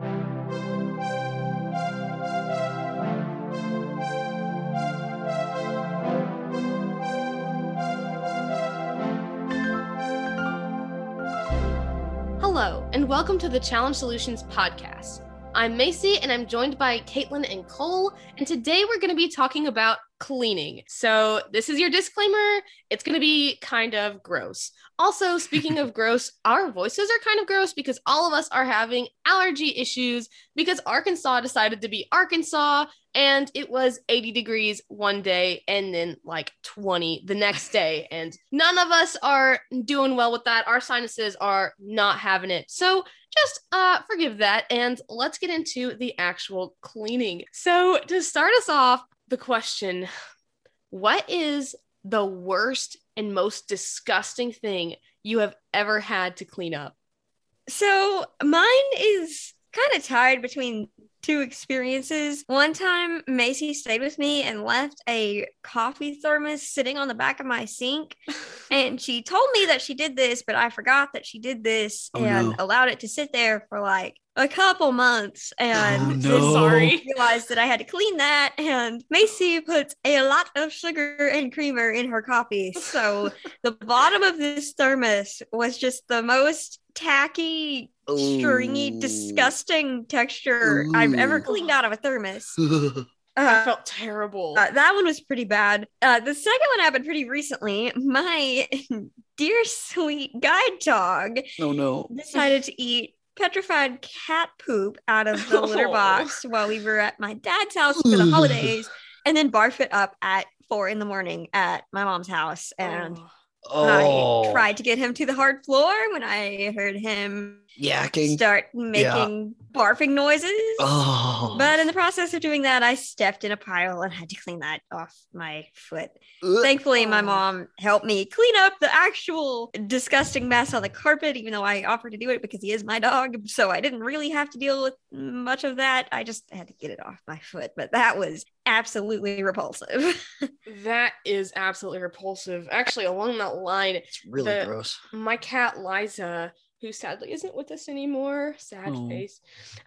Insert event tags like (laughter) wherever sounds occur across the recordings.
Hello, and welcome to the Challenge Solutions podcast. I'm Macy, and I'm joined by Caitlin and Cole, and today we're going to be talking about cleaning. So, this is your disclaimer. It's going to be kind of gross. Also, speaking of (laughs) gross, our voices are kind of gross because all of us are having allergy issues because Arkansas decided to be Arkansas and it was 80 degrees one day and then like 20 the next (laughs) day and none of us are doing well with that our sinuses are not having it so just uh forgive that and let's get into the actual cleaning so to start us off the question what is the worst and most disgusting thing you have ever had to clean up So mine is kind of tied between two experiences. One time, Macy stayed with me and left a coffee thermos sitting on the back of my sink. (laughs) and she told me that she did this, but I forgot that she did this Oh, and no. allowed it to sit there for like a couple months. And Oh, no. sorry. realized that I had to clean that. And Macy puts a lot of sugar and creamer in her coffee. So (laughs) the bottom of this thermos was just the most tacky, stringy, disgusting texture I've ever cleaned out of a thermos. (laughs) i Uh, felt terrible uh, that one was pretty bad. Uh, the second one happened pretty recently. My (laughs) dear sweet guide dog oh no. decided to eat petrified cat poop out of the litter Oh. (laughs) box while we were at my dad's house for the holidays and then barf it up at four in the morning at my mom's house. And Oh. Oh, I tried to get him to the hard floor when I heard him yakking. start making barfing noises. Oh, But in the process of doing that, I stepped in a pile and had to clean that off my foot. Ugh. Thankfully, my mom helped me clean up the actual disgusting mess on the carpet, even though I offered to do it because he is my dog. So I didn't really have to deal with much of that. I just had to get it off my foot. But that was absolutely repulsive. (laughs) that is absolutely repulsive actually along that line it's really the- gross. my cat Liza, who sadly isn't with us anymore, sad Oh. face.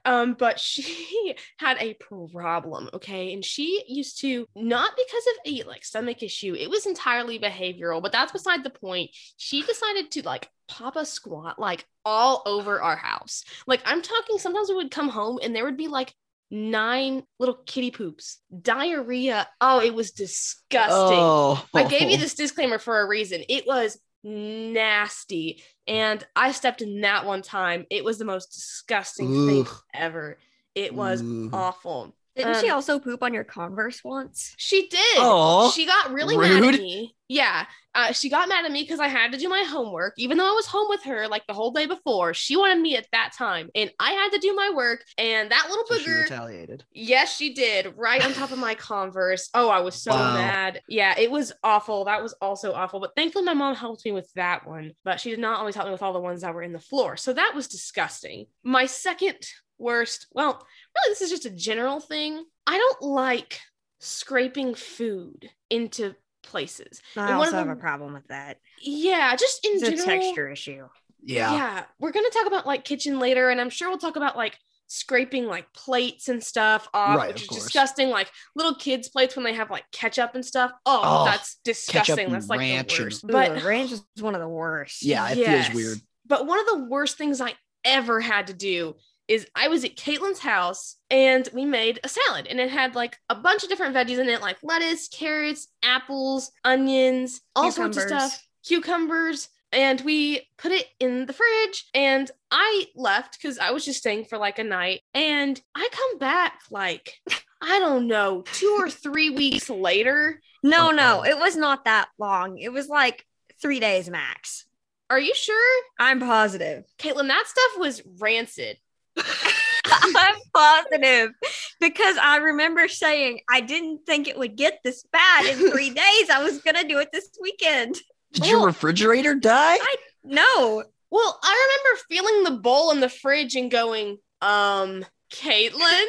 Um, but she (laughs) had a problem, okay, and she used to not because of a like stomach issue, it was entirely behavioral, but that's beside the point. She decided to like pop a squat like all over our house. Like I'm talking, sometimes we would come home and there would be like nine little kitty poops, diarrhea. Oh, it was disgusting. Oh, I gave you (laughs) this disclaimer for a reason. It was nasty. And I stepped in that one time. It was the most disgusting thing ever. It was Ugh. awful. Didn't she Um, also poop on your Converse once? She did. Aw, she got really mad at me. Yeah. Uh, she got mad at me because I had to do my homework, even though I was home with her like the whole day before. She wanted me at that time, and I had to do my work. And that little So she booger, retaliated. Yes, she did. Right on top of my Converse. Oh, I was so Wow. mad. Yeah, it was awful. That was also awful. But thankfully, my mom helped me with that one. But she did not always help me with all the ones that were in the floor. So that was disgusting. My second worst, well, really, this is just a general thing. I don't like scraping food into places. I And one also of have the- a problem with that. Yeah, just in It's a general. texture issue. Yeah. Yeah, we're gonna talk about like kitchen later, and I'm sure we'll talk about like scraping like plates and stuff off, Right, which of is course. disgusting. Like little kids' plates when they have like ketchup and stuff. Oh, Oh, that's disgusting. That's like ranch the and- worst. But But ranch is one of the worst. Yeah, it Yes. feels weird. But one of the worst things I ever had to do is I was at Caitlin's house and we made a salad and it had like a bunch of different veggies in it, like lettuce, carrots, apples, onions, all sorts of stuff, cucumbers. And we put it in the fridge and I left because I was just staying for like a night. And I come back like, I don't know, two or three (laughs) weeks later. No, oh, no, it was not that long. It was like three days max. Are you sure? I'm positive. Caitlin, that stuff was rancid. (laughs) I'm positive because I remember saying I didn't think it would get this bad in three (laughs) days. I was gonna do it this weekend. Did your refrigerator die? No, Well, I remember feeling the bowl in the fridge and going, um, Caitlin,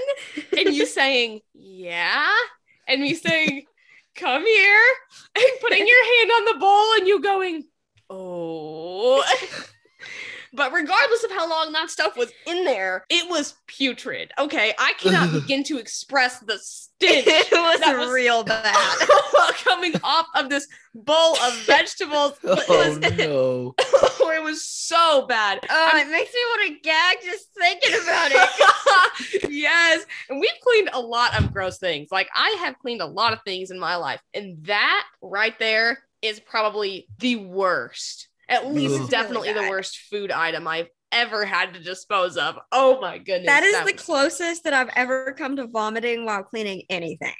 and you (laughs) saying, yeah, and me saying, come here, and putting your hand on the bowl and you going, oh. But regardless of how long that stuff was in there, it was putrid. Okay, I cannot (laughs) begin to express the stench (laughs) it was, That was- real (laughs) bad. coming off of this bowl of vegetables. It Oh was, no. Oh, it was so bad. Oh, um, it makes me want to gag just thinking about it. yes. And we've cleaned a lot of gross things. Like I have cleaned a lot of things in my life. And that right there is probably the worst. At least Ugh. definitely Really the worst food item I've ever had to dispose of. Oh my goodness. That is the was- closest that I've ever come to vomiting while cleaning anything.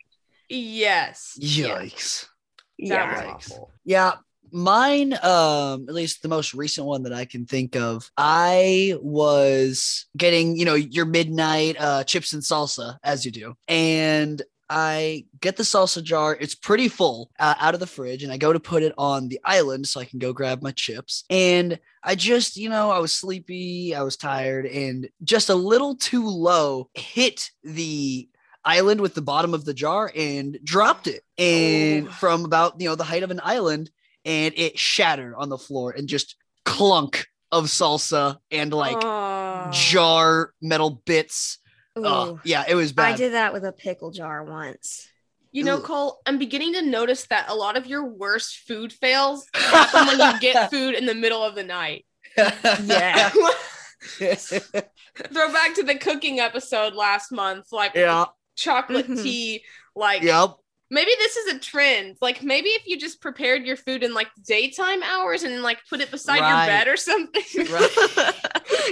Yes. Yeah. Yikes. That Yeah. was awful. Yeah. Mine, um, at least the most recent one that I can think of, I was getting, you know, your midnight uh chips and salsa, as you do. And I get the salsa jar. It's pretty full uh, out of the fridge, and I go to put it on the island so I can go grab my chips. And I just, you know, I was sleepy, I was tired, and just a little too low hit the island with the bottom of the jar and dropped it. And Oh. from about, you know, the height of an island, and it shattered on the floor and just clunk of salsa and like Oh. jar metal bits. Oh, yeah, it was bad. I did that with a pickle jar once. You know, Ugh. Cole, I'm beginning to notice that a lot of your worst food fails (laughs) happen when you get food in the middle of the night. Yeah. (laughs) (laughs) Throw back to the cooking episode last month, like yeah. chocolate Mhm. tea. Like Yep. Maybe this is a trend. Like maybe if you just prepared your food in like daytime hours and like put it beside Right. your bed or something. Right.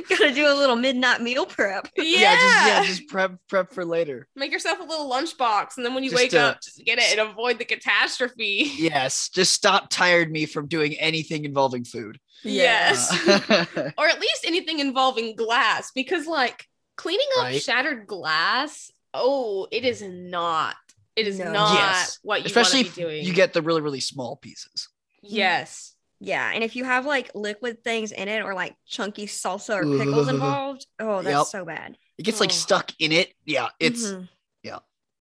(laughs) Gotta do a little midnight meal prep. (laughs) yeah. Yeah. Just yeah. Just prep prep for later. Make yourself a little lunchbox, and then when you Just, wake uh, up, just get it and avoid the catastrophe. (laughs) Yes. Just stop tired me from doing anything involving food. Yes. Uh, or at least anything involving glass because like cleaning up Right. shattered glass oh it is not it is No. not Yes. what you Especially want to be if doing you get the really really small pieces. yes Yeah, and if you have like liquid things in it or like chunky salsa or pickles involved, oh, that's Yep. so bad. It gets like Oh. stuck in it. Yeah. It's. Mhm.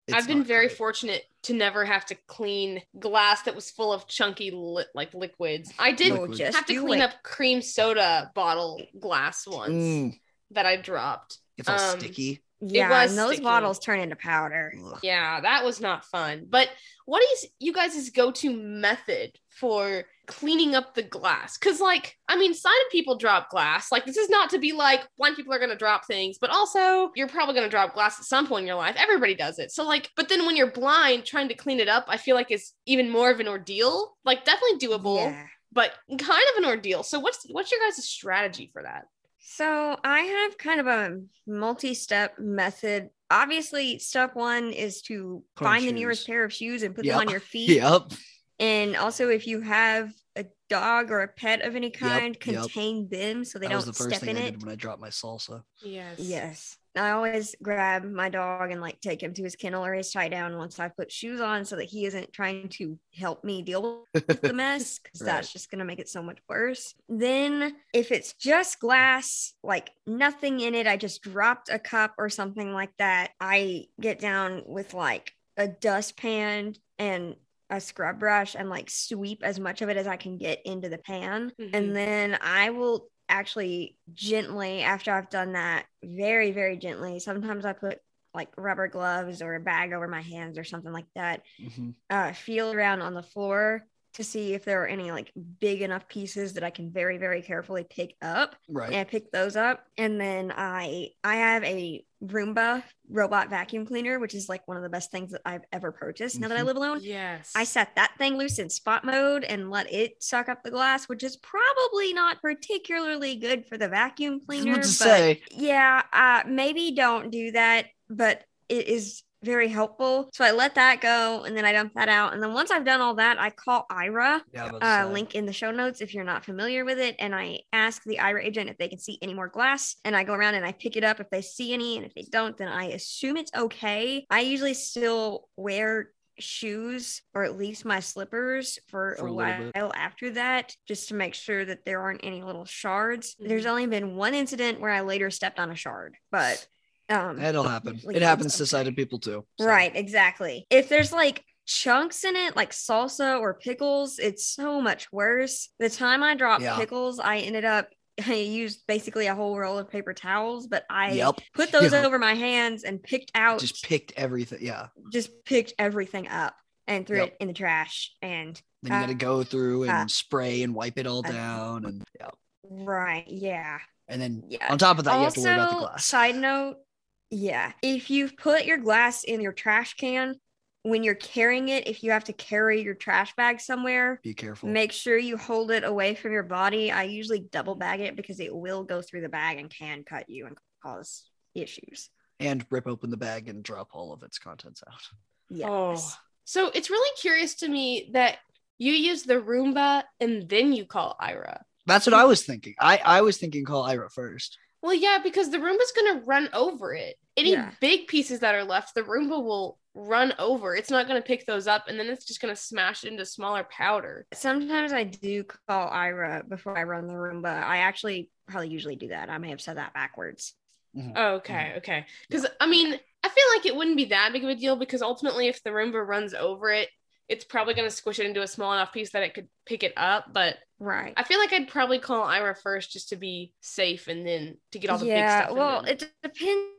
it's i've been very great. fortunate to never have to clean glass that was full of chunky li- like liquids i did Liquid. just have to clean it. up cream soda bottle glass once Mm, that i dropped it's all Um, sticky. Yeah, was and those sticky. bottles turn into powder. Ugh. Yeah, that was not fun. But what is you guys' go-to method for cleaning up the glass? Because, like, I mean, sighted people drop glass. Like, this is not to be like blind people are going to drop things, but also you're probably going to drop glass at some point in your life. Everybody does it. So, like, but then when you're blind, trying to clean it up, I feel like is even more of an ordeal. Like, definitely doable, Yeah. but kind of an ordeal. So, what's what's your guys' strategy for that? So I have kind of a multi-step method. Obviously, step one is to Put find the nearest pair of shoes and put Yep. them on your (laughs) feet. Yep. And also, if you have a dog or a pet of any kind, yep. contain them so they that was don't the first step thing in I it. did when I dropped my salsa. Yes. Yes. I always grab my dog and like take him to his kennel or his tie down once I put shoes on so that he isn't trying to help me deal (laughs) with the mess because that's just going to make it so much worse. Then, if it's just glass, like nothing in it, I just dropped a cup or something like that, I get down with like a dustpan and a scrub brush and like sweep as much of it as I can get into the pan. Mhm. And then I will actually gently, after I've done that, very, very gently, sometimes I put like rubber gloves or a bag over my hands or something like that, Mhm. uh, feel around on the floor to see if there are any like big enough pieces that I can very, very carefully pick up. Right. And I pick those up, and then I I have a Roomba robot vacuum cleaner, which is like one of the best things that I've ever purchased. Now that I Mhm. live alone, Yes. I set that thing loose in spot mode and let it suck up the glass, which is probably not particularly good for the vacuum I was cleaner. about to but say, yeah, uh, maybe don't do that, but it is very helpful. So I let that go and then I dump that out. And then once I've done all that, I call Aira yeah, I was about to uh, link in the show notes if you're not familiar with it. And I ask the Aira agent if they can see any more glass. And I go around and I pick it up if they see any. And if they don't, then I assume it's okay. I usually still wear shoes or at least my slippers for, For a a while bit. after that just to make sure that there aren't any little shards there's Mhm. only been one incident where i later stepped on a shard but um It'll happen. usually It happens to sighted people too. so. Right, exactly. If there's like chunks in it, like salsa or pickles, it's so much worse. The time I dropped Yeah. pickles, I ended up (laughs) I used basically a whole roll of paper towels, but I Yep. put those over my hands and picked out Just picked everything. Yeah. just picked everything up and threw Yep. it in the trash. And Then you got to go through and uh, spray and wipe it all uh, down, and yeah. right, yeah. And then Yeah. on top of that, you have to worry about the Also, glass. Side note, yeah. If you've put your glass in your trash can, when you're carrying it, if you have to carry your trash bag somewhere, Be careful. make sure you hold it away from your body. I usually double bag it because it will go through the bag and can cut you and cause issues. and rip open the bag and drop all of its contents out. Yes. Oh. So it's really curious to me that you use the Roomba and then you call Aira. That's what I was thinking. I I was thinking call Aira first. Well, yeah, because the Roomba's gonna run over it. Any Yeah. big pieces that are left, the Roomba will run over. It's not gonna pick those up, and then it's just gonna smash it into smaller powder. Sometimes I do call Aira before I run the Roomba. I actually probably usually do that. I may have said that backwards. Mhm. Oh, okay, okay. Because I mean, I feel like it wouldn't be that big of a deal because ultimately, if the Roomba runs over it, it's probably gonna squish it into a small enough piece that it could pick it up. But Right. I feel like I'd probably call Aira first just to be safe, and then to get all the big stuff. well, it depends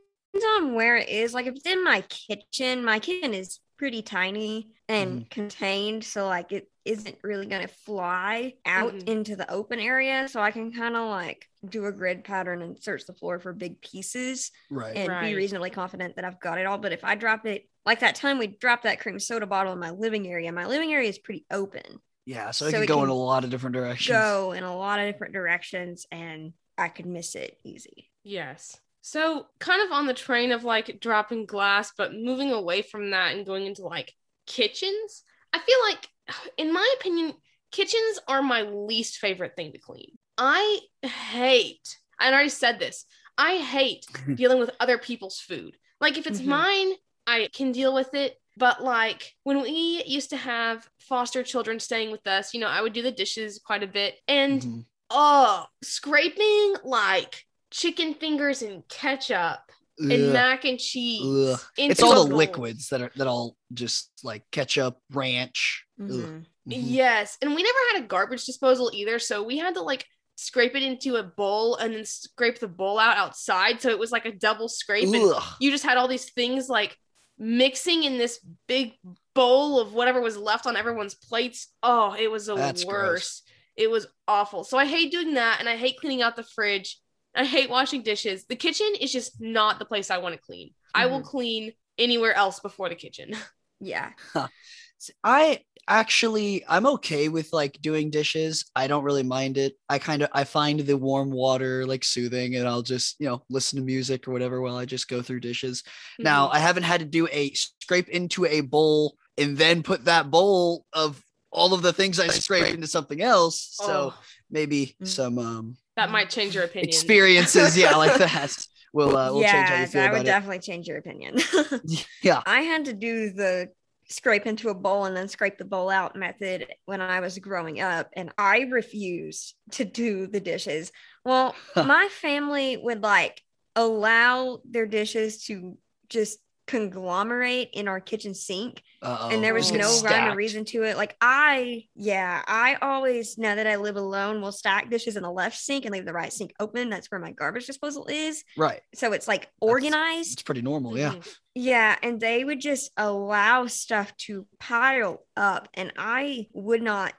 on where it is. Like if it's in my kitchen, my kitchen is pretty tiny and contained, so like it isn't really gonna fly out Mhm. into the open area. So I can kind of like do a grid pattern and search the floor for big pieces Right. and Right. be reasonably confident that I've got it all. But if I drop it like that time we dropped that cream soda bottle in my living area, my living area is pretty open. yeah. So it so could it go in a lot of different directions. Go in a lot of different directions and I could miss it easy. Yes. So, kind of on the train of like dropping glass, but moving away from that and going into like kitchens, I feel like, in my opinion, kitchens are my least favorite thing to clean. I hate, I already said this, I hate (laughs) dealing with other people's food. Like, if it's Mhm. mine, I can deal with it. But like when we used to have foster children staying with us, you know, I would do the dishes quite a bit. And Mhm. oh, scraping like chicken fingers and ketchup and Ugh. mac and cheese. It's all the bowl. liquids that are that all just like ketchup, ranch. Ugh. Mhm. Mhm. Yes, and we never had a garbage disposal either, so we had to like scrape it into a bowl and then scrape the bowl out outside, so it was like a double scrape. And you just had all these things like mixing in this big bowl of whatever was left on everyone's plates. Oh, it was the That's gross. worst. It was awful. So I hate doing that and I hate cleaning out the fridge. I hate washing dishes. The kitchen is just not the place I want to clean. I will mm-hmm. clean anywhere else before the kitchen. (laughs) Yeah. I actually I'm okay with like doing dishes. I don't really mind it. I kind of I find the warm water like soothing and I'll just, you know, listen to music or whatever while I just go through dishes. Now, Mm-hmm. I haven't had to do a scrape into a bowl and then put that bowl of all of the things I scraped into something else. So Oh, maybe Mm. some um that might change your opinion. experiences, yeah, like (laughs) that will uh, will change how you feel that about would it. definitely change your opinion. (laughs) (laughs) Yeah. I had to do the scrape into a bowl and then scrape the bowl out method when I was growing up, and I refused to do the dishes. Well, (laughs) my family would like allow their dishes to just conglomerate in our kitchen sink Uh-oh. and there was get no rhyme or stacked. reason to it. Like I, yeah, I always now that I live alone will stack dishes in the left sink and leave the right sink open. That's where my garbage disposal is. Right. So it's like organized. It's pretty normal, yeah. Mhm. Yeah, and they would just allow stuff to pile up, and I would not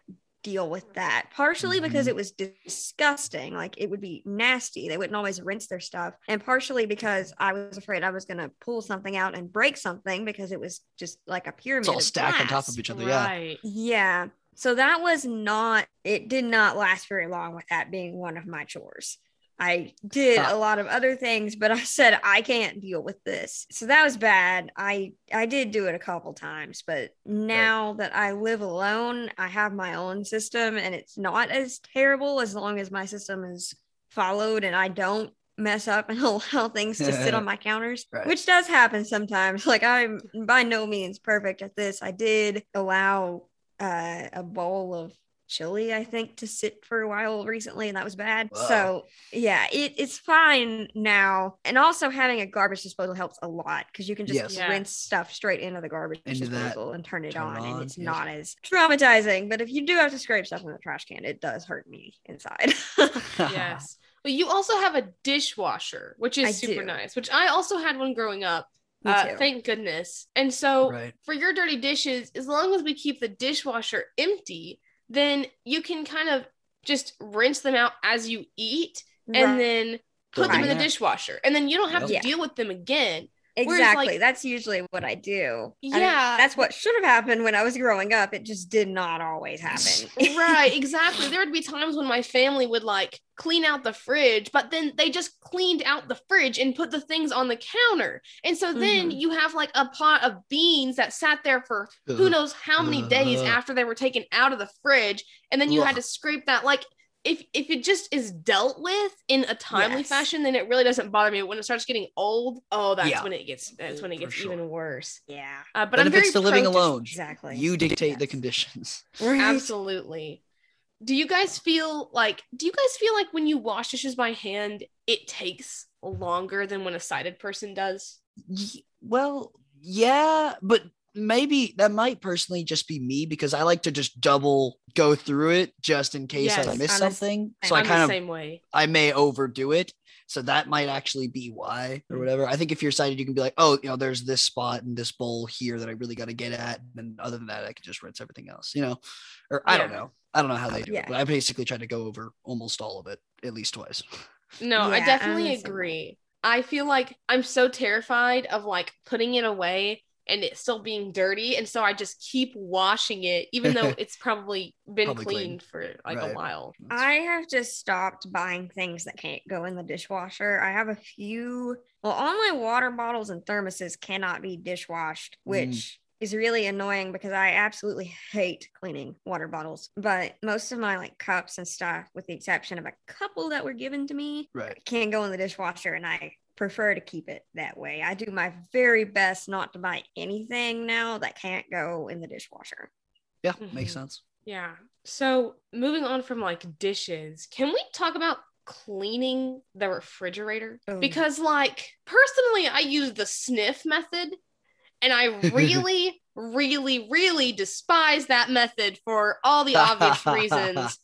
deal with that. Partially because Mhm. it was disgusting, like it would be nasty. They wouldn't always rinse their stuff, and partially because I was afraid I was gonna pull something out and break something because it was just like a pyramid. It's all of stacked on top of each other, yeah. Yeah. So that was not, it did not last very long with that being one of my chores. I did a lot of other things, but I said I can't deal with this. So that was bad. I I did do it a couple times, but now that I live alone, I have my own system and it's not as terrible as long as my system is followed and I don't mess up and (laughs) allow things to sit on (laughs) my counters, Right. which does happen sometimes. (laughs) Like I'm by no means perfect at this. I did allow uh, a bowl of chili, I think, to sit for a while recently, and that was bad. Wow. So yeah, it, it's fine now. And also having a garbage disposal helps a lot because you can just Yes. Yeah. rinse stuff straight into the garbage Into that, disposal and turn it turn on, it and it's yes. not as traumatizing. But if you do have to scrape stuff in the trash can, it does hurt me inside. (laughs) (laughs) Yes. But you also have a dishwasher, which is I super do. nice, which I also had one growing up. Me Uh, thank goodness. And so Right. for your dirty dishes, as long as we keep the dishwasher empty, then you can kind of just rinse them out as you eat and Right. then Throw put them in the dishwasher. And then you don't have Yep. to Yeah. deal with them again. Exactly. like- that's usually what I do. I Yeah. that's what should have happened when I was growing up. It just did not always happen. (laughs) right, (laughs) exactly. There would be times when my family would like clean out the fridge, but then they just cleaned out the fridge and put the things on the counter. And so then Mhm. you have like a pot of beans that sat there for who knows how many days after they were taken out of the fridge and then you had to scrape that like if if it just is dealt with in a timely Yes. fashion then it really doesn't bother me when it starts getting old oh that's Yeah. when it gets that's when it For gets sure. even worse yeah. uh, but But i'm if very it's the living pro-dish- alone, Exactly. you dictate the conditions. (laughs) Right. absolutely do you guys feel like do you guys feel like when you wash dishes by hand it takes longer than when a sighted person does Ye- Well, yeah, but maybe that might personally just be me because I like to just double go through it just in case I Yes, miss I'm the something. So i'm I kind the of same way I may overdo it. So that might actually be why or hmm. whatever. I think if you're sighted, you can be like, oh, you know, there's this spot and this bowl here that I really got to get at. And other than that, I can just rinse everything else, you know? Or I don't know. I don't know how they do Yeah. it, but I basically try to go over almost all of it at least twice. No, I Yeah, I'm definitely the same way. agree. I feel like I'm so terrified of like putting it away and it still being dirty. And so I just keep washing it, even though (laughs) it's probably been Probably clean. cleaned for like Right. a while. I have just stopped buying things that can't go in the dishwasher. I have a few, well, all my water bottles and thermoses cannot be dishwashed, mm. which is really annoying because I absolutely hate cleaning water bottles. But most of my like cups and stuff, with the exception of a couple that were given to me, Right. can't go in the dishwasher and I prefer to keep it that way. I do my very best not to buy anything now that can't go in the dishwasher. Yeah, Mhm. makes sense. Yeah. So moving on from like dishes, can we talk about cleaning the refrigerator? Oh. Because like personally, I use the sniff method and I (laughs) really, really, really despise that method for all the obvious (laughs) reasons.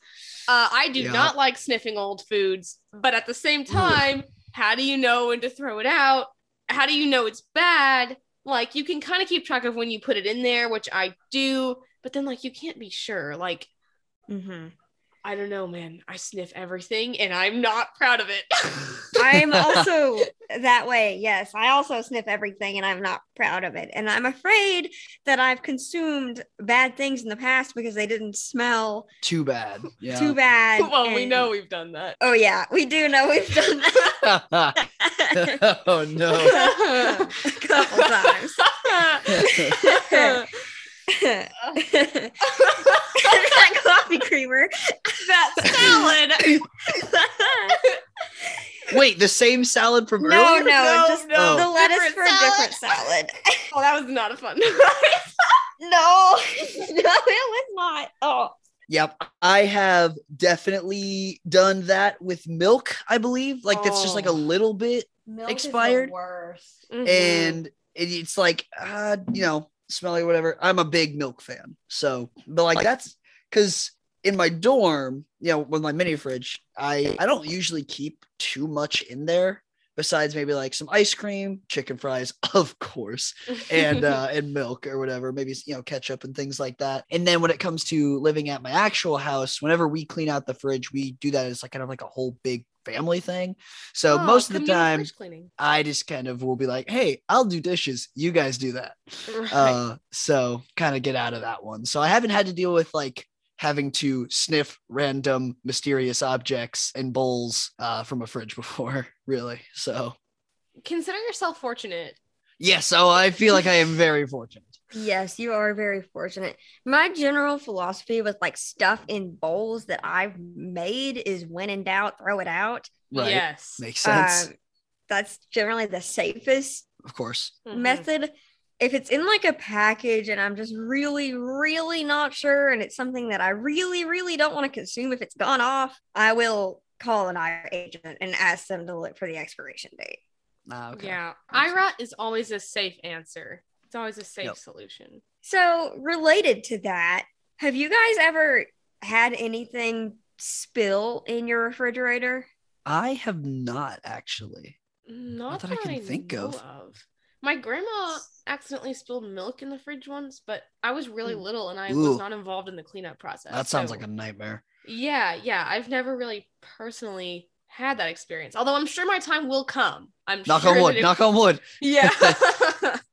Uh, I do Yeah. not like sniffing old foods, but at the same time, how do you know when to throw it out? How do you know it's bad? Like you can kind of keep track of when you put it in there, which I do, but then like you can't be sure. Like Mm-hmm. I don't know, man. I sniff everything and I'm not proud of it. (laughs) I'm also that way. Yes, I also sniff everything and I'm not proud of it. And I'm afraid that I've consumed bad things in the past because they didn't smell Too bad. Yeah. too bad. (laughs) well, we know we've done that. Oh, yeah, we do know we've done that (laughs) oh no. a couple times. That coffee creamer. that salad. (laughs) Wait, the same salad from no, earlier? no, No, just no, the lettuce different for a different salad. (laughs) oh, that was not a fun. (laughs) no, no, it was not. Oh, Yep. I have definitely done that with milk, I believe. Like that's just like a Oh. little bit milk Expired? Is the worst. Mhm. and it, it's like uh, you know, smelly whatever. I'm a big milk fan. So, but like that's cuz in my dorm, you know, with my mini fridge, I I don't usually keep too much in there besides maybe like some ice cream, chicken fries, (laughs) of course, and (laughs) uh and milk or whatever maybe you know ketchup and things like that and then when it comes to living at my actual house whenever we clean out the fridge we do that as like kind of like a whole big family thing. So Oh, most of the time i just kind of will be like hey i'll do dishes. You guys do that. Right. uh so kind of get out of that one. So i haven't had to deal with like having to sniff random mysterious objects and bowls uh from a fridge (laughs) before really. So Consider yourself fortunate. yeah so i feel like i am very fortunate Yes, you are very fortunate. My general philosophy with like stuff in bowls that I've made is when in doubt, throw it out. right Yes. makes sense Um, that's generally the safest of course Mhm. method. If it's in like a package and I'm just really, really not sure, and it's something that I really, really don't want to consume, if it's gone off, I will call an Aira agent and ask them to look for the expiration date. Ah, okay. Yeah. Makes Aira is always a safe answer. It's always a safe Yep. solution. So, related to that, have you guys ever had anything spill in your refrigerator? I have not actually. Not that I can think know of. My grandma accidentally spilled milk in the fridge once, but I was really Mm. little and I Ooh. was not involved in the cleanup process. That sounds so- like a nightmare. Yeah, yeah. I've never really personally had that experience. Although I'm sure my time will come. I'm Knock sure on wood. that it- Knock on wood. Yeah. (laughs) (laughs)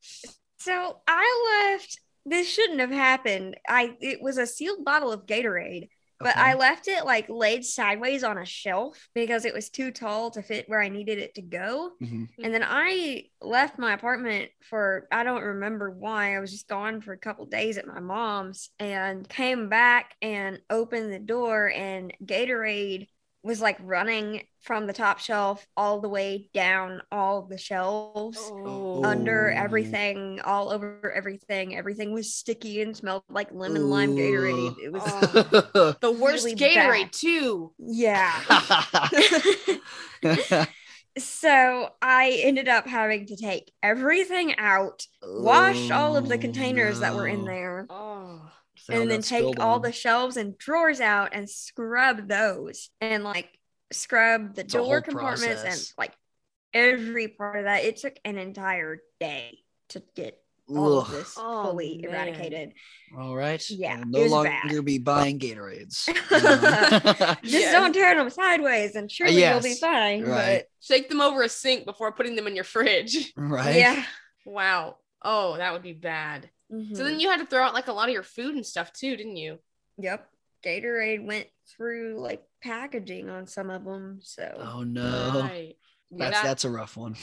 So I left. This shouldn't have happened. I it was a sealed bottle of Gatorade, but Okay. I left it like laid sideways on a shelf because it was too tall to fit where I needed it to go. Mhm. And then I left my apartment for I don't remember why. I was just gone for a couple days at my mom's and came back and opened the door and Gatorade was like running from the top shelf all the way down all the shelves Oh. under everything, all over everything. Everything was sticky and smelled like lemon lime Gatorade. It was Oh. (laughs) the worst really Gatorade bad. too. yeah. (laughs) so I ended up having to take everything out, wash all of the Oh, containers that were in there, Oh. Found and then take all on. the shelves and drawers out and scrub those and like scrub the It's a door whole compartments and like every part of that. It took an entire day to get all of this Oh, fully man. eradicated. All right. Yeah, I'll no longer bad. be buying Gatorades. (laughs) Just Yeah. (laughs) don't turn them sideways and uh, surely you'll be fine. right. Shake them over a sink before putting them in your fridge. Right. yeah. Wow. Oh, that would be bad. So Mhm. then you had to throw out like a lot of your food and stuff too, didn't you? Yep. Gatorade went through like packaging on some of them. So Oh no. Right. That's that- that's a rough one.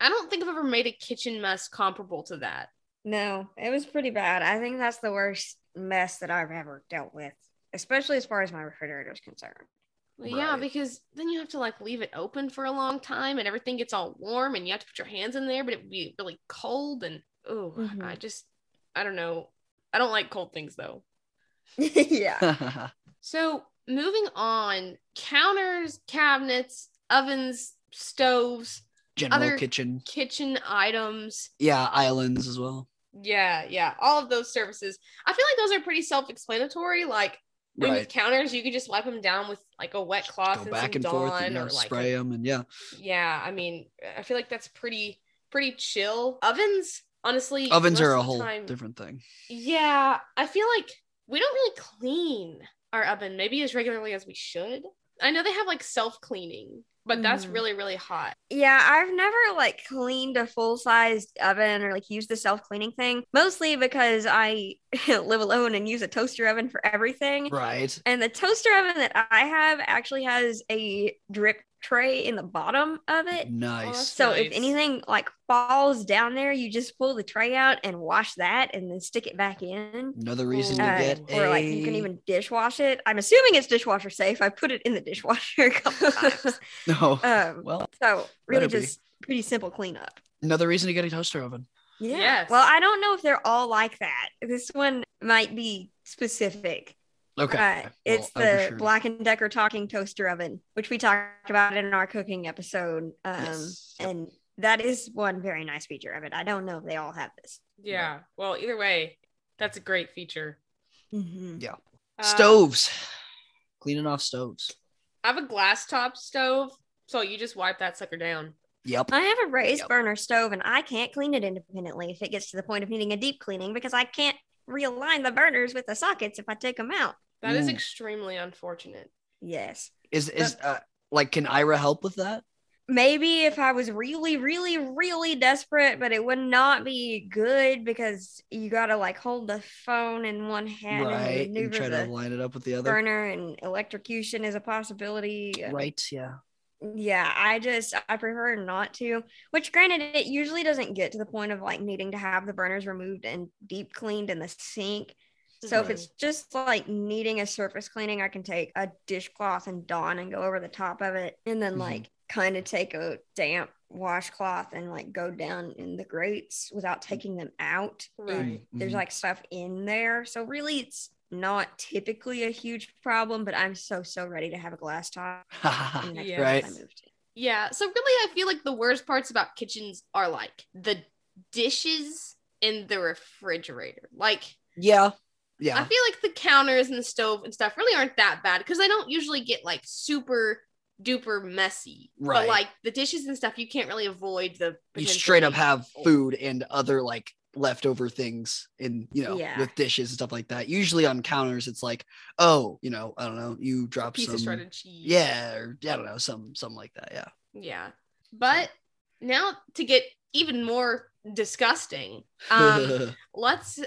I don't think I've ever made a kitchen mess comparable to that. no, it was pretty bad. I think that's the worst mess that I've ever dealt with, especially as far as my refrigerator is concerned. Well, Yeah, because then you have to like leave it open for a long time and everything gets all warm and you have to put your hands in there, but it would be really cold and oh, Mhm. I just I don't know. I don't like cold things though. (laughs) yeah. (laughs) So moving on, counters, cabinets, ovens, stoves, General Other- kitchen. kitchen items. Yeah, islands as well. Yeah, yeah, all of those services. I feel like those are pretty self-explanatory. Like I mean, with counters, you could just wipe them down with like a wet cloth Go and back some and forth Dawn and yeah, or like spray a- them and yeah. yeah. I mean, I feel like that's pretty pretty chill. Ovens, honestly, Ovens are a whole time- different thing. Yeah, I feel like we don't really clean our oven maybe as regularly as we should. I know they have like self-cleaning, but that's Mhm. really really hot. Yeah, I've never like cleaned a full sized oven or like used the self cleaning thing, mostly because I (laughs) live alone and use a toaster oven for everything. Right. And the toaster oven that I have actually has a drip tray in the bottom of it. Nice. So if anything like falls down there, you just pull the tray out and wash that and then stick it back in. Another reason to Uh, get or like you can even dishwash it. I'm assuming it's dishwasher safe. I put it in the dishwasher a couple (laughs) times. (laughs) no. Um, well, so really better be. just pretty simple cleanup. another reason to get a toaster oven. Yeah. Yes. Well, I don't know if they're all like that. This one might be specific. Okay. Uh, well, it's I'll the sure Black and Decker talking toaster oven, which we talked about in our cooking episode. Um, Yes. And that is one very nice feature of it. I don't know if they all have this. Yeah. Well, either way, that's a great feature. Yeah. Uh, Stoves. Cleaning off stoves. I have a glass top stove, so you just wipe that sucker down. Yep. I have a raised Yep. burner stove, and I can't clean it independently if it gets to the point of needing a deep cleaning because I can't realign the burners with the sockets if I take them out. That is Ooh. extremely unfortunate. Yes. Is is uh like can Aira help with that? maybe if I was really, really, really desperate, but it would not be good because you gotta like hold the phone in one hand right. and And maneuver try to line it up with the other. burner, and electrocution is a possibility. Right. Yeah. Yeah, I just I prefer not to. Which, granted, it usually doesn't get to the point of like needing to have the burners removed and deep cleaned in the sink. So if Mhm. it's just like needing a surface cleaning, I can take a dishcloth and Dawn and go over the top of it, and then Mhm. like kind of take a damp washcloth and like go down in the grates without taking them out. Right. There's Mhm. like stuff in there, so really it's not typically a huge problem. But I'm so so ready to have a glass top. (laughs) in Yeah. Right. Yeah. So really, I feel like the worst parts about kitchens are like the dishes in the refrigerator. Like Yeah. I feel like the counters and the stove and stuff really aren't that bad because I don't usually get like super duper messy. Right. But like the dishes and stuff, you can't really avoid the. you straight up have food and other like leftover things in you know Yeah. with dishes and stuff like that usually on counters it's like oh you know i don't know you drop some shredded cheese. yeah or i don't know some something like that yeah Yeah. But now to get even more disgusting, um, (laughs) let's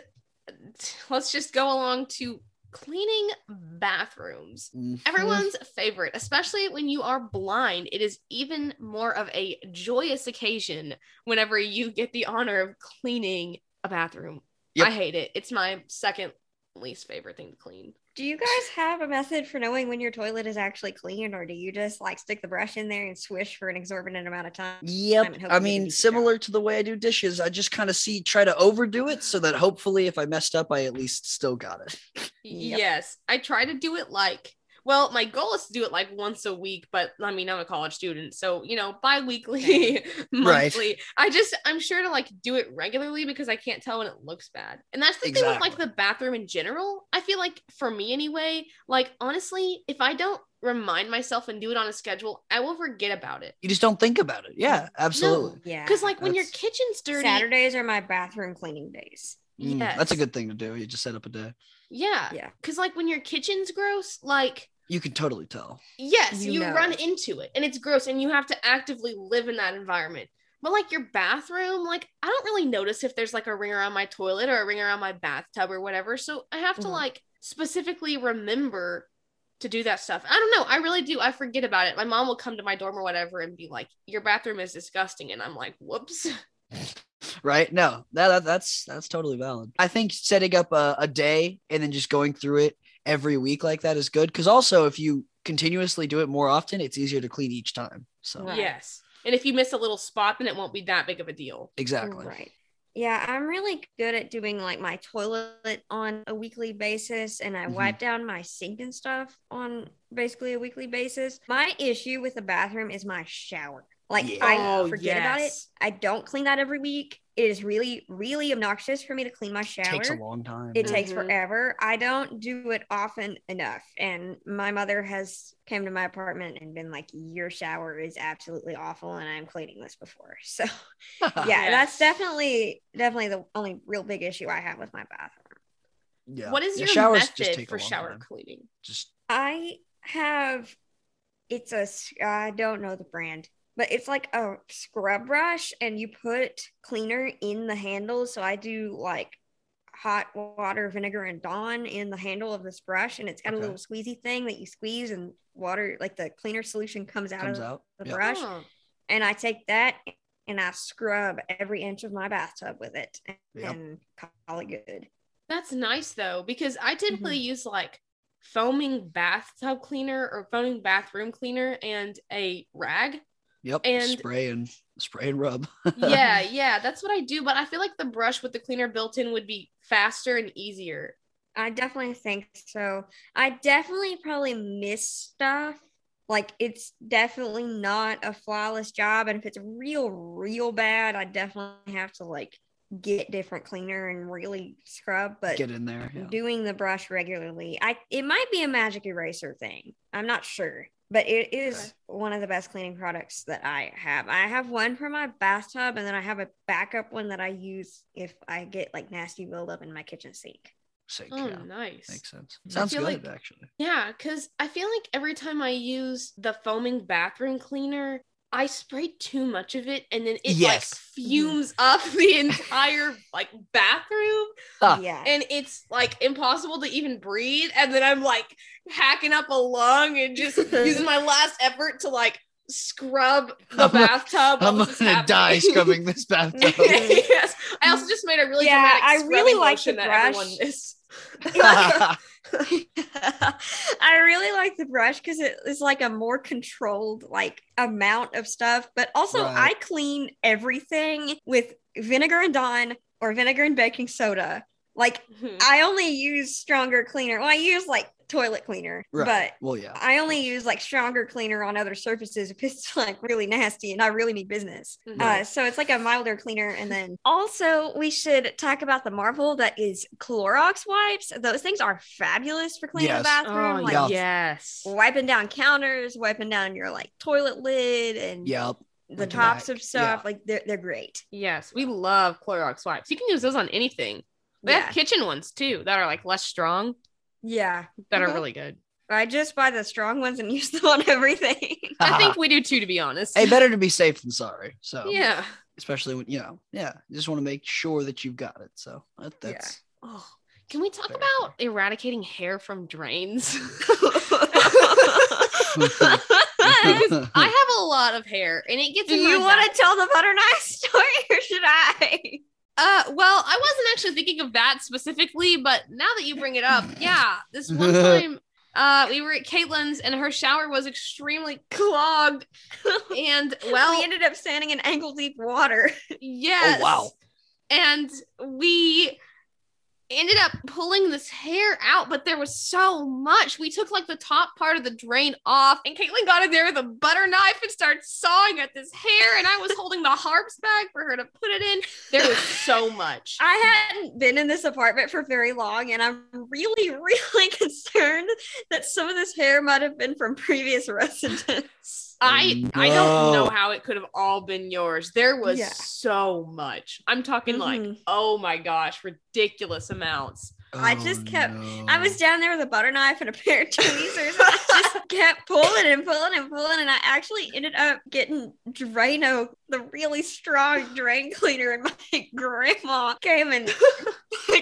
(sighs) let's just go along to cleaning bathrooms. Mhm. Everyone's favorite, especially when you are blind. It is even more of a joyous occasion whenever you get the honor of cleaning a bathroom. Yep. I hate it. It's my second least favorite thing to clean. Do you guys have a method for knowing when your toilet is actually clean, or do you just like stick the brush in there and swish for an exorbitant amount of time? Yep. I you get a mean, decent similar to the way I do dishes, I just kind of see try to overdo it so that hopefully if I messed up, I at least still got it. (laughs) Yep. Yes, I try to do it like well, my goal is to do it like once a week, but I mean, I'm a college student, so you know, bi-weekly, (laughs) monthly. I just I'm sure to like do it regularly because I can't tell when it looks bad. And that's the thing with like the bathroom in general. I feel like for me anyway, like honestly, if I don't remind myself and do it on a schedule, I will forget about it. You just don't think about it. Yeah, absolutely. Yeah. Because like when your kitchen's dirty, Saturdays are my bathroom cleaning days. Mm, That's a good thing to do. You just set up a day. yeah, Yeah. Because like when your kitchen's gross, like You can totally tell. Yes, You you, know. run into it and it's gross and you have to actively live in that environment. But like your bathroom, like I don't really notice if there's like a ring around my toilet or a ring around my bathtub or whatever. So I have to Mhm. like specifically remember to do that stuff. I don't know. I really do. I forget about it. My mom will come to my dorm or whatever and be like, "Your bathroom is disgusting," and I'm like, "Whoops." (laughs) Right? No, that, that that's that's totally valid. I think setting up a, a day and then just going through it every week like that is good. Because also, if you continuously do it more often, it's easier to clean each time. So Right. Yes. And if you miss a little spot, then it won't be that big of a deal. exactly. Right. Yeah, I'm really good at doing like my toilet on a weekly basis and I Mhm. wipe down my sink and stuff on basically a weekly basis. My issue with the bathroom is my shower. Like Yeah. I Oh, forget about it. I don't clean that every week. It is really, really obnoxious for me to clean my shower. Takes a long time. It yeah. takes mm-hmm. forever. I don't do it often enough. And my mother has came to my apartment and been like, "Your shower is absolutely awful, and I'm cleaning this before." (laughs) So (laughs) yeah, Yes. that's definitely definitely the only real big issue I have with my bathroom. yeah. What is Yeah, your showers just method take for shower time. cleaning? Just I have it's a I don't know the brand, but it's like a scrub brush and you put cleaner in the handle. So I do like hot water, vinegar, and Dawn in the handle of this brush, and it's got a little squeezy thing that you squeeze, and water like the cleaner solution comes out comes of out. the Yeah. brush. Oh. And I take that and I scrub every inch of my bathtub with it Yep. and call it good. That's nice though, because I typically Mm-hmm. use like foaming bathtub cleaner or foaming bathroom cleaner and a rag. Yep. And- spray and spray and rub. (laughs) Yeah, yeah, that's what I do. But I feel like the brush with the cleaner built in would be faster and easier. I definitely think so. I definitely probably miss stuff. Like it's definitely not a flawless job. And if it's real, real bad, I definitely have to like get different cleaner and really scrub. But Get in there. Yeah. doing the brush regularly, I it might be a magic eraser thing. I'm not sure. But it is Okay. one of the best cleaning products that I have. I have one for my bathtub, and then I have a backup one that I use if I get like nasty buildup in my kitchen sink. Sink, Oh, yeah. nice. Makes sense. Sounds feel good, like- actually. Yeah, because I feel like every time I use the foaming bathroom cleaner, I spray too much of it and then it Yes. like fumes up (laughs) the entire like bathroom Ah. Yeah. and it's like impossible to even breathe. And then I'm like hacking up a lung and just (laughs) using my last effort to like scrub the I'm bathtub. while I'm gonna die scrubbing this (laughs) bathtub. yes, I also just made a really Yeah, dramatic I really like the that brush. everyone missed. I really like the brush because it is like a more controlled like amount of stuff. But also, Right. I clean everything with vinegar and Dawn or vinegar and baking soda. Like Mhm. I only use stronger cleaner. Well, I use like toilet cleaner, Right. but well, yeah. I only use like stronger cleaner on other surfaces if it's (laughs) like really nasty and I really need business. Mhm. Uh, so it's like a milder cleaner. And then also we should talk about the Marvel that is Clorox wipes. Those things are fabulous for cleaning Yes. the bathroom. Oh, like yeah. yes. wiping down counters, wiping down your like toilet lid and Yep. the Front tops back. of stuff. Yeah. Like they're they're great. Yes, we love Clorox wipes. You can use those on anything. We Yeah. have kitchen ones too that are like less strong Yeah. that are Mhm. really good. I just buy the strong ones and (laughs) use them on everything. (laughs) I think (laughs) we do too, to be honest. hey, better to be safe than sorry. So yeah. especially when you know, yeah, you just want to make sure that you've got it. So that, Yeah. that's Oh, can we talk Very about eradicating hair from drains? Mm-hmm. I have a lot of hair, and it gets Do in you want back- to tell the butter knife story or should I? Uh, well, I wasn't actually thinking of that specifically, but now that you bring it up, (laughs) yeah, this one time, uh, we were at Caitlin's and her shower was extremely (laughs) clogged, and (laughs) well, we ended up standing in ankle deep water. yes, Oh, wow. and we ended up pulling this hair out, but there was so much. We took like the top part of the drain off, and Caitlin got in there with a butter knife and started sawing at this hair, and I was holding the harps bag for her to put it in. There was so much. (laughs) I hadn't been in this apartment for very long, and I'm really, really (laughs) concerned that some of this hair might have been from previous residents. I I don't know how it could have all been yours. There was Yeah. so much. I'm talking like, Mhm. oh my gosh, ridiculous amounts. I Oh, just kept- no. I was down there with a butter knife and a pair of tweezers. I just (laughs) kept pulling and pulling and pulling, and I actually ended up getting Drano, the really strong drain cleaner, and my (laughs) grandma came (laughs) and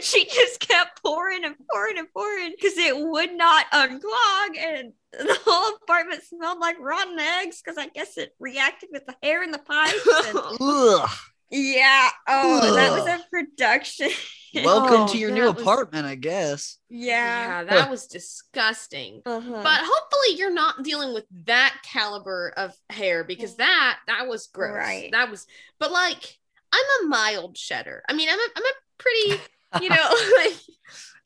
she just kept pouring and pouring and pouring because it would not unclog, and the whole apartment smelled like rotten eggs because I guess it reacted with the hair in the pipes. And yeah, oh, that was a production. Welcome Oh, to your new was- apartment, I guess. yeah. that was disgusting. Uh-huh. But hopefully you're not dealing with that caliber of hair because that that was gross. Right. That was but like I'm a mild shedder. I mean, I'm a I'm a pretty, (laughs) you know, (laughs) like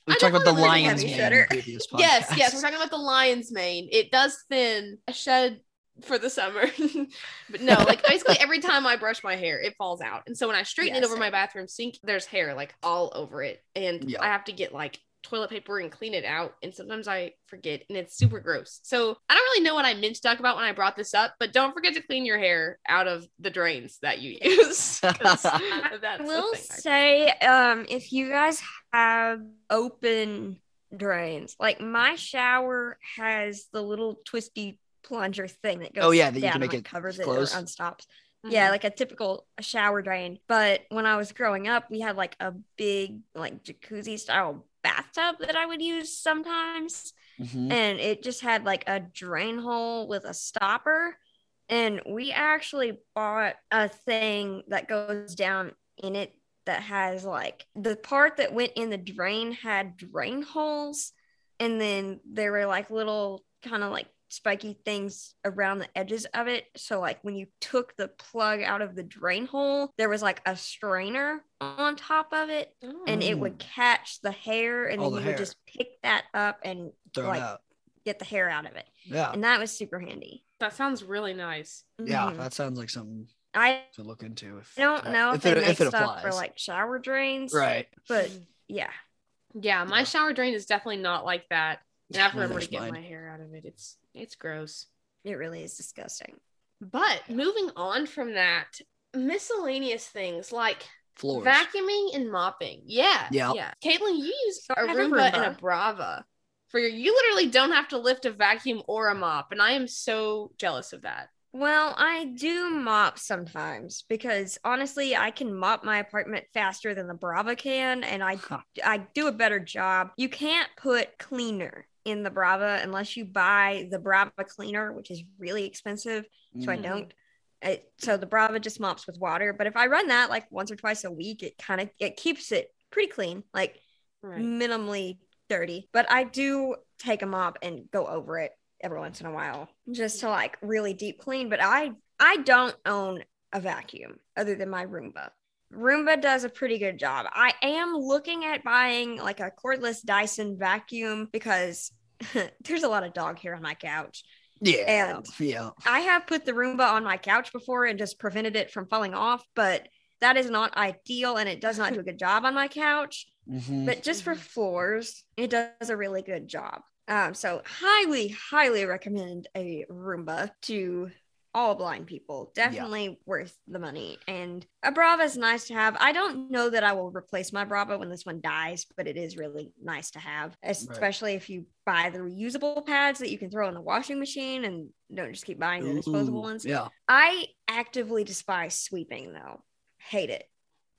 We I talked about the definitely like a lion's mane in shredder. previous podcasts. yes, yes, we're talking about the lion's mane. It does thin. I shed for the summer. (laughs) but no, like (laughs) basically every time I brush my hair, it falls out. And so when I straighten it over same. my bathroom sink, there's hair like all over it. And. I have to get like toilet paper and clean it out. And sometimes I forget and it's super gross. So I don't really know what I meant to talk about when I brought this up, but don't forget to clean your hair out of the drains that you (laughs) use. I will say, um, if you guys have open drains, like my shower has the little twisty plunger thing that goes. Oh, yeah, that you can make it covers it or unstops. Mhm. Yeah, like a typical shower drain. But when I was growing up, we had like a big like jacuzzi style bathtub that I would use sometimes Mhm. and it just had like a drain hole with a stopper and we actually bought a thing that goes down in it that has like the part that went in the drain had drain holes and then there were like little kind of like spiky things around the edges of it so like when you took the plug out of the drain hole there was like a strainer on top of it and it would catch the hair and All then the you hair. would just pick that up and Throw like out. get the hair out of it Yeah. and that was super handy that sounds really nice. Yeah, Mhm. that sounds like something i to look into. If, I don't know if, they it, make if it stuff for like shower drains right. but yeah Yeah, my Yeah. shower drain is definitely not like that. And I've remembered Neither's to get mine. my hair out of it. It's it's gross. it really is disgusting But moving on from that, miscellaneous things like Floors. vacuuming and mopping. Yeah. Yep. Yeah. Caitlin, you use So a I a Roomba, and a Braava. For your you literally don't have to lift a vacuum or a mop. And I am so jealous of that. well i do mop sometimes because honestly i can mop my apartment faster than the braava can and i Huh. i do a better job you can't put cleaner in the braava unless you buy the braava cleaner which is really expensive so I Mm. don't. It, so the Braava just mops with water, but if I run that like once or twice a week, it kind of it keeps it pretty clean, like Right. minimally dirty. But I do take a mop and go over it every once in a while just to like really deep clean. But I I don't own a vacuum other than my Roomba. Roomba does a pretty good job. I am looking at buying like a cordless Dyson vacuum because (laughs) there's a lot of dog hair on my couch. Yeah. And- yeah. I have put the Roomba on my couch before and just prevented it from falling off, but that is not ideal and it does not do a good (laughs) job on my couch. Mhm. But just for floors, it does a really good job. Um, so highly, highly recommend a Roomba to all blind people. Definitely worth the money. And a Braava is nice to have. I don't know that I will replace my Braava when this one dies, but it is really nice to have, especially if you buy the reusable pads that you can throw in the washing machine and don't just keep buying the disposable ones. Yeah. I actively despise sweeping though. Hate it.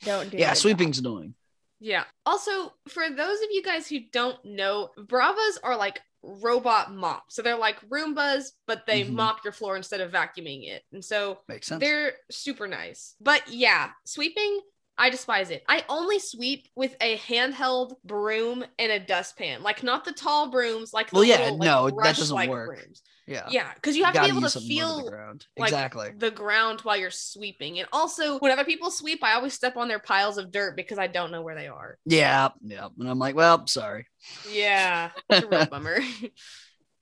Don't do a Yeah. good job. Sweeping's annoying. Yeah. Also, for those of you guys who don't know, Braavas are like robot mops. So they're like Roombas, but they Mhm. mop your floor instead of vacuuming it. And so Makes sense. they're super nice. But yeah, sweeping, I despise it. I only sweep with a handheld broom and a dustpan. Like not the tall brooms, like the Well, yeah, little, like, no, that doesn't work. brooms. yeah. Yeah, because you have to gotta be able to something low to the feel ground. like, exactly. the ground while you're sweeping. And also, when other people sweep, I always step on their piles of dirt because I don't know where they are. Yeah. Yeah. And I'm like, well, sorry. Yeah, (laughs) it's a real bummer.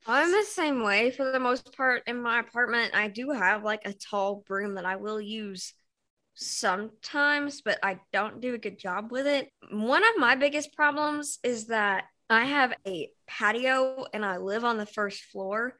I'm the same way for the most part in my apartment. I do have like a tall broom that I will use sometimes, but I don't do a good job with it. One of my biggest problems is that I have a patio and I live on the first floor,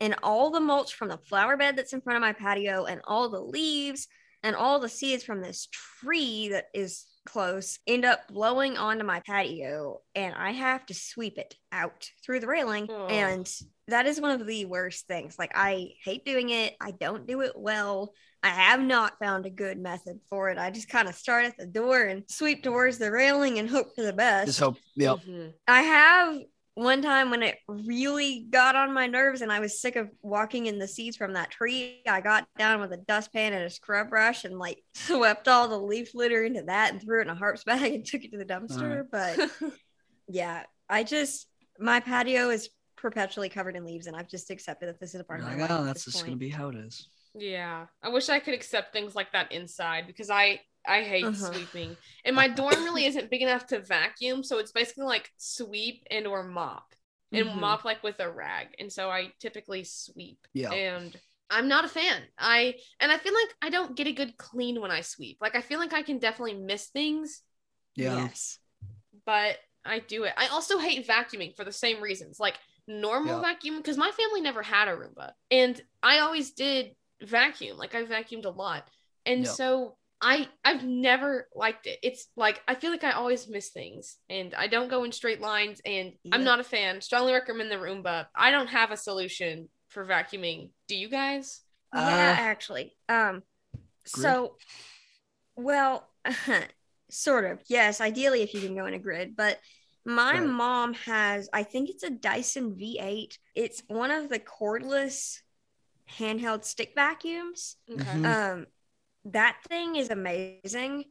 and all the mulch from the flower bed that's in front of my patio and all the leaves and all the seeds from this tree that is close end up blowing onto my patio and I have to sweep it out through the railing Oh. and that is one of the worst things like I hate doing it I don't do it well I have not found a good method for it I just kind of start at the door and sweep towards the railing and hope for the best Just hope. Yep. Mhm. I have one time when it really got on my nerves and I was sick of walking in the seeds from that tree. I got down with a dustpan and a scrub brush and like (laughs) swept all the leaf litter into that and threw it in a harps (laughs) bag and took it to the dumpster. But (laughs) yeah, I just my patio is perpetually covered in leaves and I've just accepted that this is a part You're of like, my life. oh, that's this just gonna be how it is. yeah, I wish I could accept things like that inside because I I hate Uh-huh. sweeping, and my dorm really isn't big enough to vacuum, so it's basically like sweep and or mop, and Mhm. mop like with a rag, and so I typically sweep. Yeah. and I'm not a fan. I and I feel like I don't get a good clean when I sweep. Like I feel like I can definitely miss things, Yeah. Yes. but I do it. I also hate vacuuming for the same reasons. Like normal Yeah. vacuum because my family never had a Roomba and I always did vacuum. Like I vacuumed a lot. And Yeah. so I I've never liked it. It's like I feel like I always miss things and I don't go in straight lines and I'm not a fan. Strongly recommend the Roomba. I don't have a solution for vacuuming. Do you guys? Yeah, Uh, actually. Um Grid? so well, (laughs) sort of. Yes, ideally if you can go in a grid, but my Right. mom has I think it's a Dyson V8. It's one of the cordless handheld stick vacuums. Okay. Mhm. Um that thing is amazing.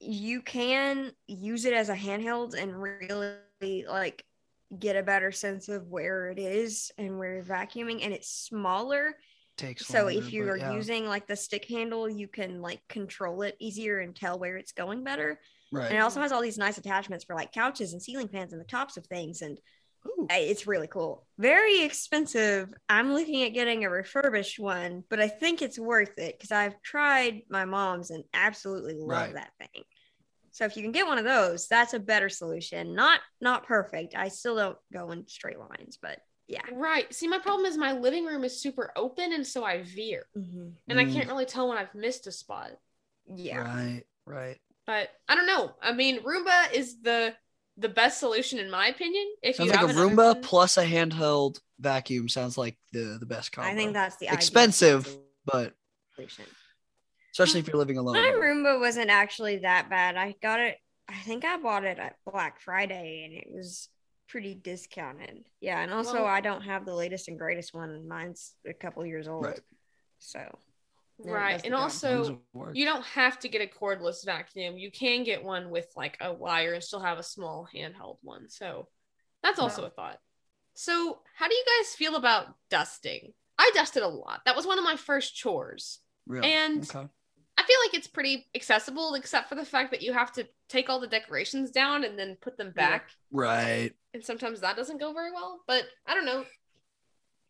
You can use it as a handheld and really like get a better sense of where it is and where you're vacuuming and it's smaller Takes so longer, if you are yeah. using like the stick handle, you can like control it easier and tell where it's going better. right. And it also has all these nice attachments for like couches and ceiling fans and the tops of things. And Ooh. it's really cool. Very expensive. I'm looking at getting a refurbished one, but I think it's worth it because I've tried my mom's and absolutely love Right. that thing. So if you can get one of those, that's a better solution. Not not perfect. I still don't go in straight lines, but yeah. Right. See, my problem is my living room is super open and so I veer. And I Mm. can't really tell when I've missed a spot. Yeah. Right. Right. But I don't know. I mean, Roomba is the the best solution in my opinion. If Sounds you like a have another Roomba one. plus a handheld vacuum sounds like the the best combo. I think that's the ideal expensive, but solution. especially if you're living alone. My Roomba wasn't actually that bad. I got it. I think I bought it at Black Friday, and it was pretty discounted. Yeah, and also Well- I don't have the latest and greatest one. Mine's a couple years old. Right. So Yeah, it right. And also you don't have to get a cordless vacuum. You can get one with like a wire and still have a small handheld one. So that's also Wow. a thought. So how do you guys feel about dusting? I dusted a lot. That was one of my first chores. Really? and- okay. I feel like it's pretty accessible, except for the fact that you have to take all the decorations down and then put them Yeah. back. Right. And sometimes that doesn't go very well. But I don't know.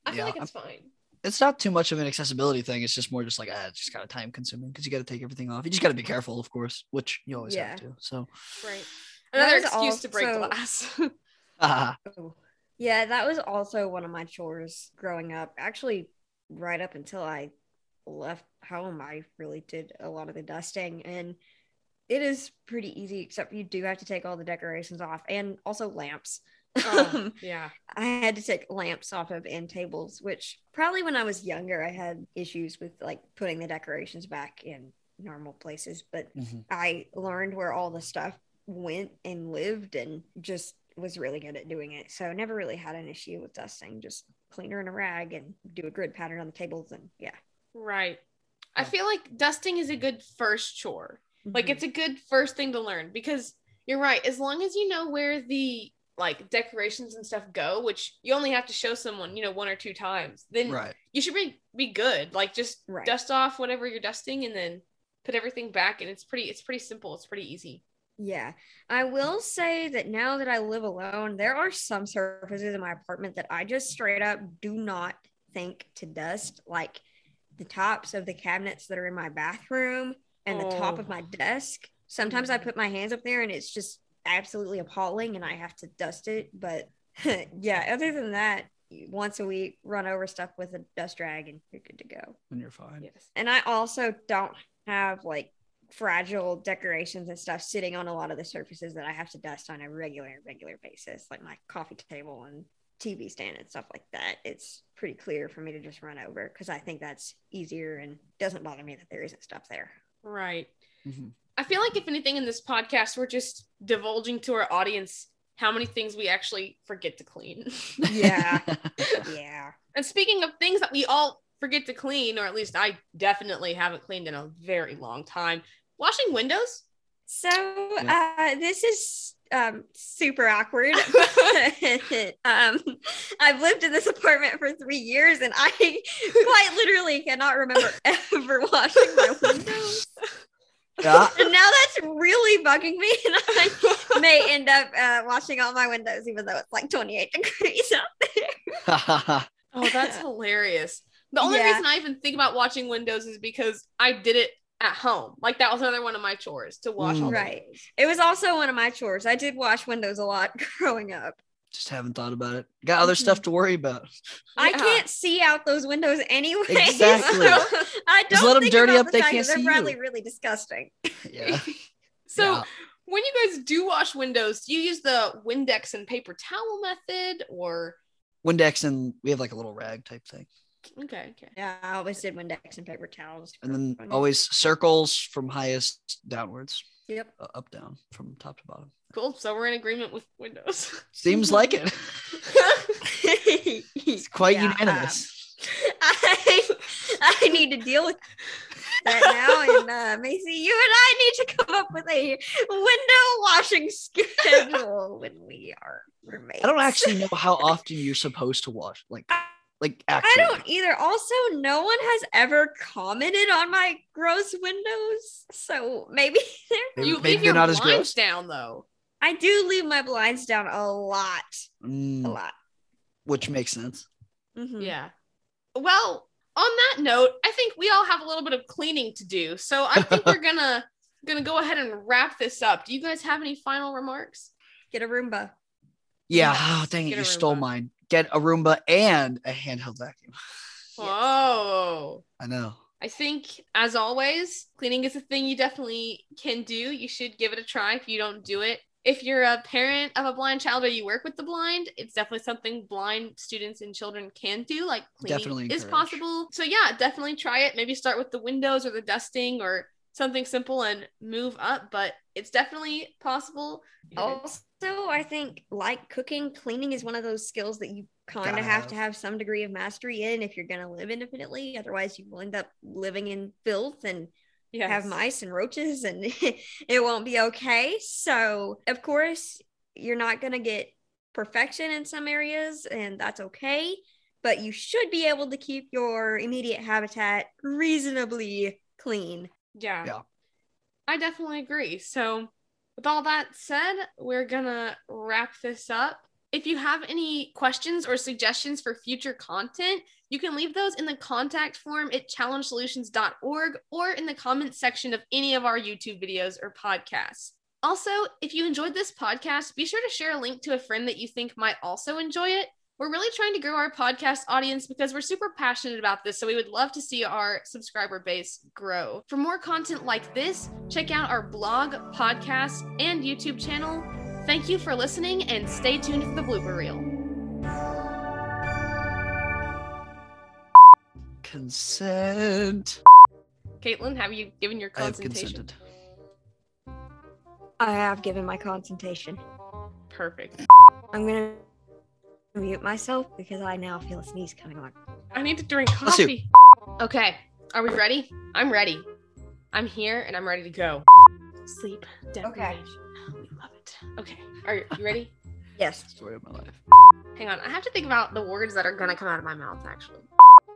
I feel like it's fine. It's not too much of an accessibility thing. It's just more just like ah, it's just kind of time consuming because you got to take everything off. You just got to be careful, of course, which you always Yeah. have to. So, Right. Another was excuse to break glass. (laughs) ah, Oh. Yeah, that was also one of my chores growing up. Actually, right up until I left home, I really did a lot of the dusting, and it is pretty easy, except you do have to take all the decorations off and also lamps. Oh, yeah. I had to take lamps off of end tables, which probably when I was younger, I had issues with like putting the decorations back in normal places, but mhm. I learned where all the stuff went and lived and just was really good at doing it. So never really had an issue with dusting, just clean her in a rag and do a grid pattern on the tables and yeah. Right. I Yeah. feel like dusting is a good first chore. Like Mhm. it's a good first thing to learn because you're right. As long as you know where the like decorations and stuff go, which you only have to show someone, you know, one or two times, then right. you should be be good. Like just Right. dust off whatever you're dusting and then put everything back and it's pretty it's pretty simple. It's pretty easy. Yeah. I will say that now that I live alone, there are some surfaces in my apartment that I just straight up do not think to dust, like the tops of the cabinets that are in my bathroom and the top Oh. of my desk. Sometimes I Mhm. put my hands up there and it's just absolutely appalling and I have to dust it. But (laughs) yeah, other than that, once a week, run over stuff with a dust rag and you're good to go. And you're fine. Yes. And I also don't have like fragile decorations and stuff sitting on a lot of the surfaces that I have to dust on a regular, regular basis, like my coffee table and TV stand and stuff like that. It's pretty clear for me to just run over because I think that's easier and doesn't bother me that there isn't stuff there. Right. Mhm. I feel like if anything in this podcast, we're just divulging to our audience how many things we actually forget to clean. Yeah. (laughs) yeah. and speaking of things that we all forget to clean, or at least I definitely haven't cleaned in a very long time, washing windows. So uh, this is um, super awkward. (laughs) (laughs) um, I've lived in this apartment for three years, and I quite literally cannot remember ever washing my windows. Yeah. And now that's really bugging me, (laughs) and I may end up uh, washing all my windows, even though it's like 28 degrees out there. (laughs) Oh, that's hilarious. The only Yeah. reason I even think about watching windows is because I did it at home. Like that was another one of my chores to wash all the Right. windows. It was also one of my chores. I did wash windows a lot (laughs) growing up. Just haven't thought about it. Got other stuff mm-hmm. to worry about. I Yeah. can't see out those windows anyway. (laughs) Exactly. so (laughs) I don't Just let 'em think dirty about up, the they can't that see They're you. probably really disgusting. (laughs) Yeah. So Yeah. when you guys do wash windows, do you use the Windex and paper towel method or Windex and we have like a little rag type thing. okay, okay. Yeah, I always did Windex and paper towels. And then always circles from highest downwards, Yep. uh, up down from top to bottom. Cool. So we're in agreement with windows. Seems like it. it's (laughs) It's quite unanimous. I (laughs) I need to deal with that now, and uh, Macy, you and I need to come up with a window washing schedule when we are roommates. I don't actually know how often you're supposed to wash. Like, (laughs) like actually. I don't either. Also, no one has ever commented on my gross windows, so maybe (laughs) they're. Maybe, you maybe leave they're your not as blinds gross. down though. I do leave my blinds down a lot, a Mm, lot. which makes sense. Mhm. Yeah. Well, on that note, I think we all have a little bit of cleaning to do. So I think we're (laughs) gonna gonna go ahead and wrap this up. Do you guys have any final remarks? Get a Roomba. Yeah. Yes, Oh, (sighs) dang it. get You stole mine. Get a Roomba and a handheld vacuum. (laughs) Oh. I know. I think, as always, cleaning is a thing you definitely can do. You should give it a try if you don't do it. If you're a parent of a blind child or you work with the blind, it's definitely something blind students and children can do. Like cleaning Definitely is encourage. possible. So yeah, definitely try it. Maybe start with the windows or the dusting or something simple and move up. But it's definitely possible. Also, I think like cooking, cleaning is one of those skills that you kind of Gotta have to have. have some degree of mastery in if you're going to live independently. Otherwise, you will end up living in filth and Yes. have mice and roaches, and (laughs) it won't be okay. So, of course, you're not going to get perfection in some areas, and that's okay. But you should be able to keep your immediate habitat reasonably clean Yeah. Yeah. I definitely agree. So, with all that said, we're gonna wrap this up. If you have any questions or suggestions for future content, you can leave those in the contact form at challengesolutions.org or in the comments section of any of our YouTube videos or podcasts. Also, if you enjoyed this podcast, be sure to share a link to a friend that you think might also enjoy it. We're really trying to grow our podcast audience because we're super passionate about this, so we would love to see our subscriber base grow. For more content like this, check out our blog, podcast, and YouTube channel. Thank you for listening and stay tuned for the blooper reel. Consent. Caitlin, have you given your I have. I have given my consultation. Perfect. I'm gonna mute myself because I now feel a sneeze coming on. I need to drink Bless you. coffee. Okay, are we ready? I'm ready. I'm here and I'm ready to go. Sleep deprivation. Oh, we love it. Okay, are you you ready? (laughs) Yes. Story of my life. Hang on, I have to think about the words that are gonna come out of my mouth. Actually,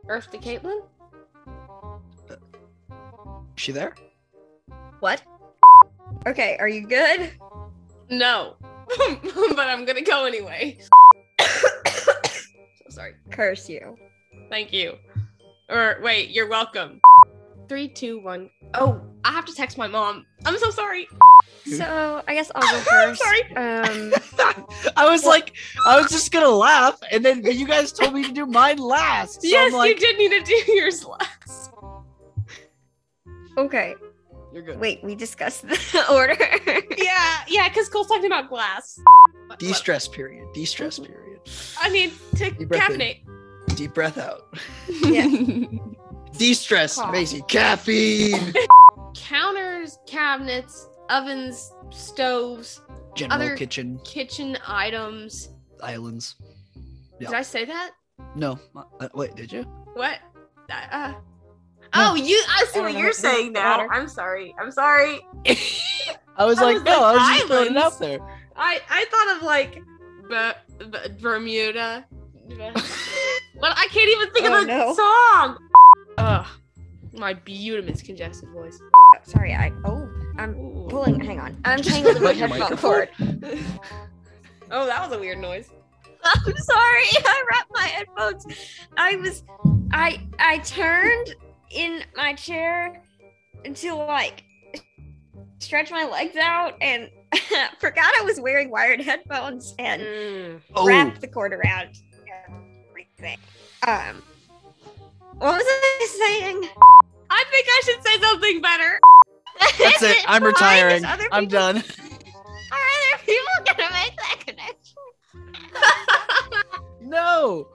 Earth to Caitlin. Is she there? What? Okay, are you good? No, (laughs) but I'm gonna go anyway. So sorry. Curse you. Thank you. Or wait, you're welcome. Three, two, one. Oh, I have to text my mom. I'm so sorry. So I guess I'll go (laughs) I'm first. sorry. Um, (laughs) I was like, I was just gonna laugh, and then you guys told me to do mine last. So yes, like, you did need to do (laughs) yours last. okay. You're good. Wait, we discussed the order. Yeah, yeah, because Cole's talking about glass. De-stress period. De-stress period. I need to Deep breath in. caffeinate. Deep breath out. Yeah. (laughs) De-stress, Cough. Macy. Caffeine. (laughs) Counters, cabinets, ovens, stoves, General Other- kitchen kitchen items. islands. Did Yeah. I say that? No. Uh, wait, did you? What? Uh, oh, you. I see I what don't know you're what saying now. water. I'm sorry. I'm sorry. (laughs) I was I like, was no, like, I was just throwing it islands. out there. I I thought of like Be- Be- Bermuda, (laughs) but I can't even think Oh, of the no. song. Ugh, my beautiful congested voice. Sorry, I. Oh, I'm Ooh. pulling. Hang on. I'm Just tangled in my your headphone cord. (laughs) oh, that was a weird noise. I'm sorry. (laughs) I wrapped my headphones. I was. I I turned in my chair to like stretch my legs out and (laughs) forgot I was wearing wired headphones and Mm. Oh, wrapped the cord around everything. Um, what was I saying? I think I should say something better. that's it. I'm (laughs) retiring. other I'm people- done. (laughs) Are other people gonna make that connection? No.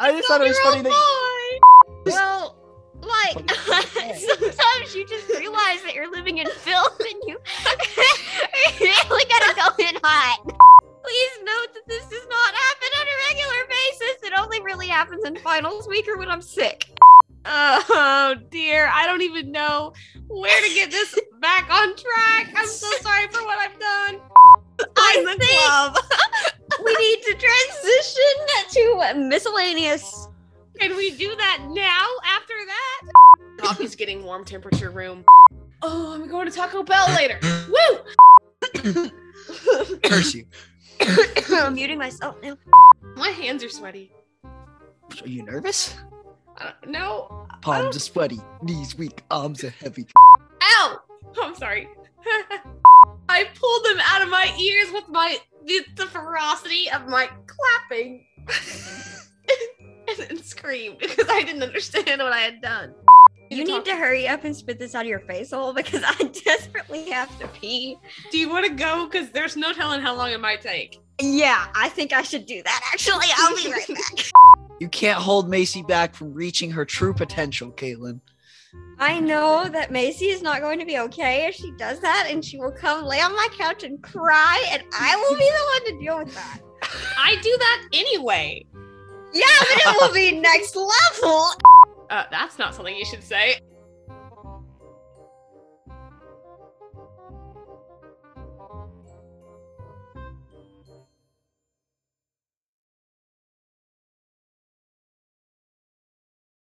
I just thought it was funny that. boy. Well, like (laughs) sometimes you just realize that you're living in filth and you (laughs) really gotta go in hot. Please note that this does not happen on a regular basis. It only really happens in finals week or when I'm sick. Oh dear, I don't even know where to get this (laughs) back on track. I'm so sorry for what I've done. I Join the think- club. We need to transition to miscellaneous. Can we do that now after that? Coffee's getting warm temperature room. Oh, I'm going to Taco Bell later. (coughs) Woo! (coughs) Curse you. (coughs) I'm muting myself now. My hands are sweaty. Are you nervous? I don't, no. Palms are sweaty, knees weak, arms are heavy. Ow! Oh, I'm sorry. (laughs) I pulled them out of my ears with my the, the ferocity of my clapping. (laughs) (laughs) and then screamed because I didn't understand what I had done. You need to hurry up and spit this out of your face hole because I (laughs) desperately have to pee. Do you want to go? Because there's no telling how long it might take. Yeah, I think I should do that actually. I'll be right back. (laughs) You can't hold Macy back from reaching her true potential, Caitlin. I know that Macy is not going to be okay if she does that, and she will come lay on my couch and cry, and I will be the one to deal with that. I do that anyway. Yeah, but it will be next level. Uh, that's not something you should say.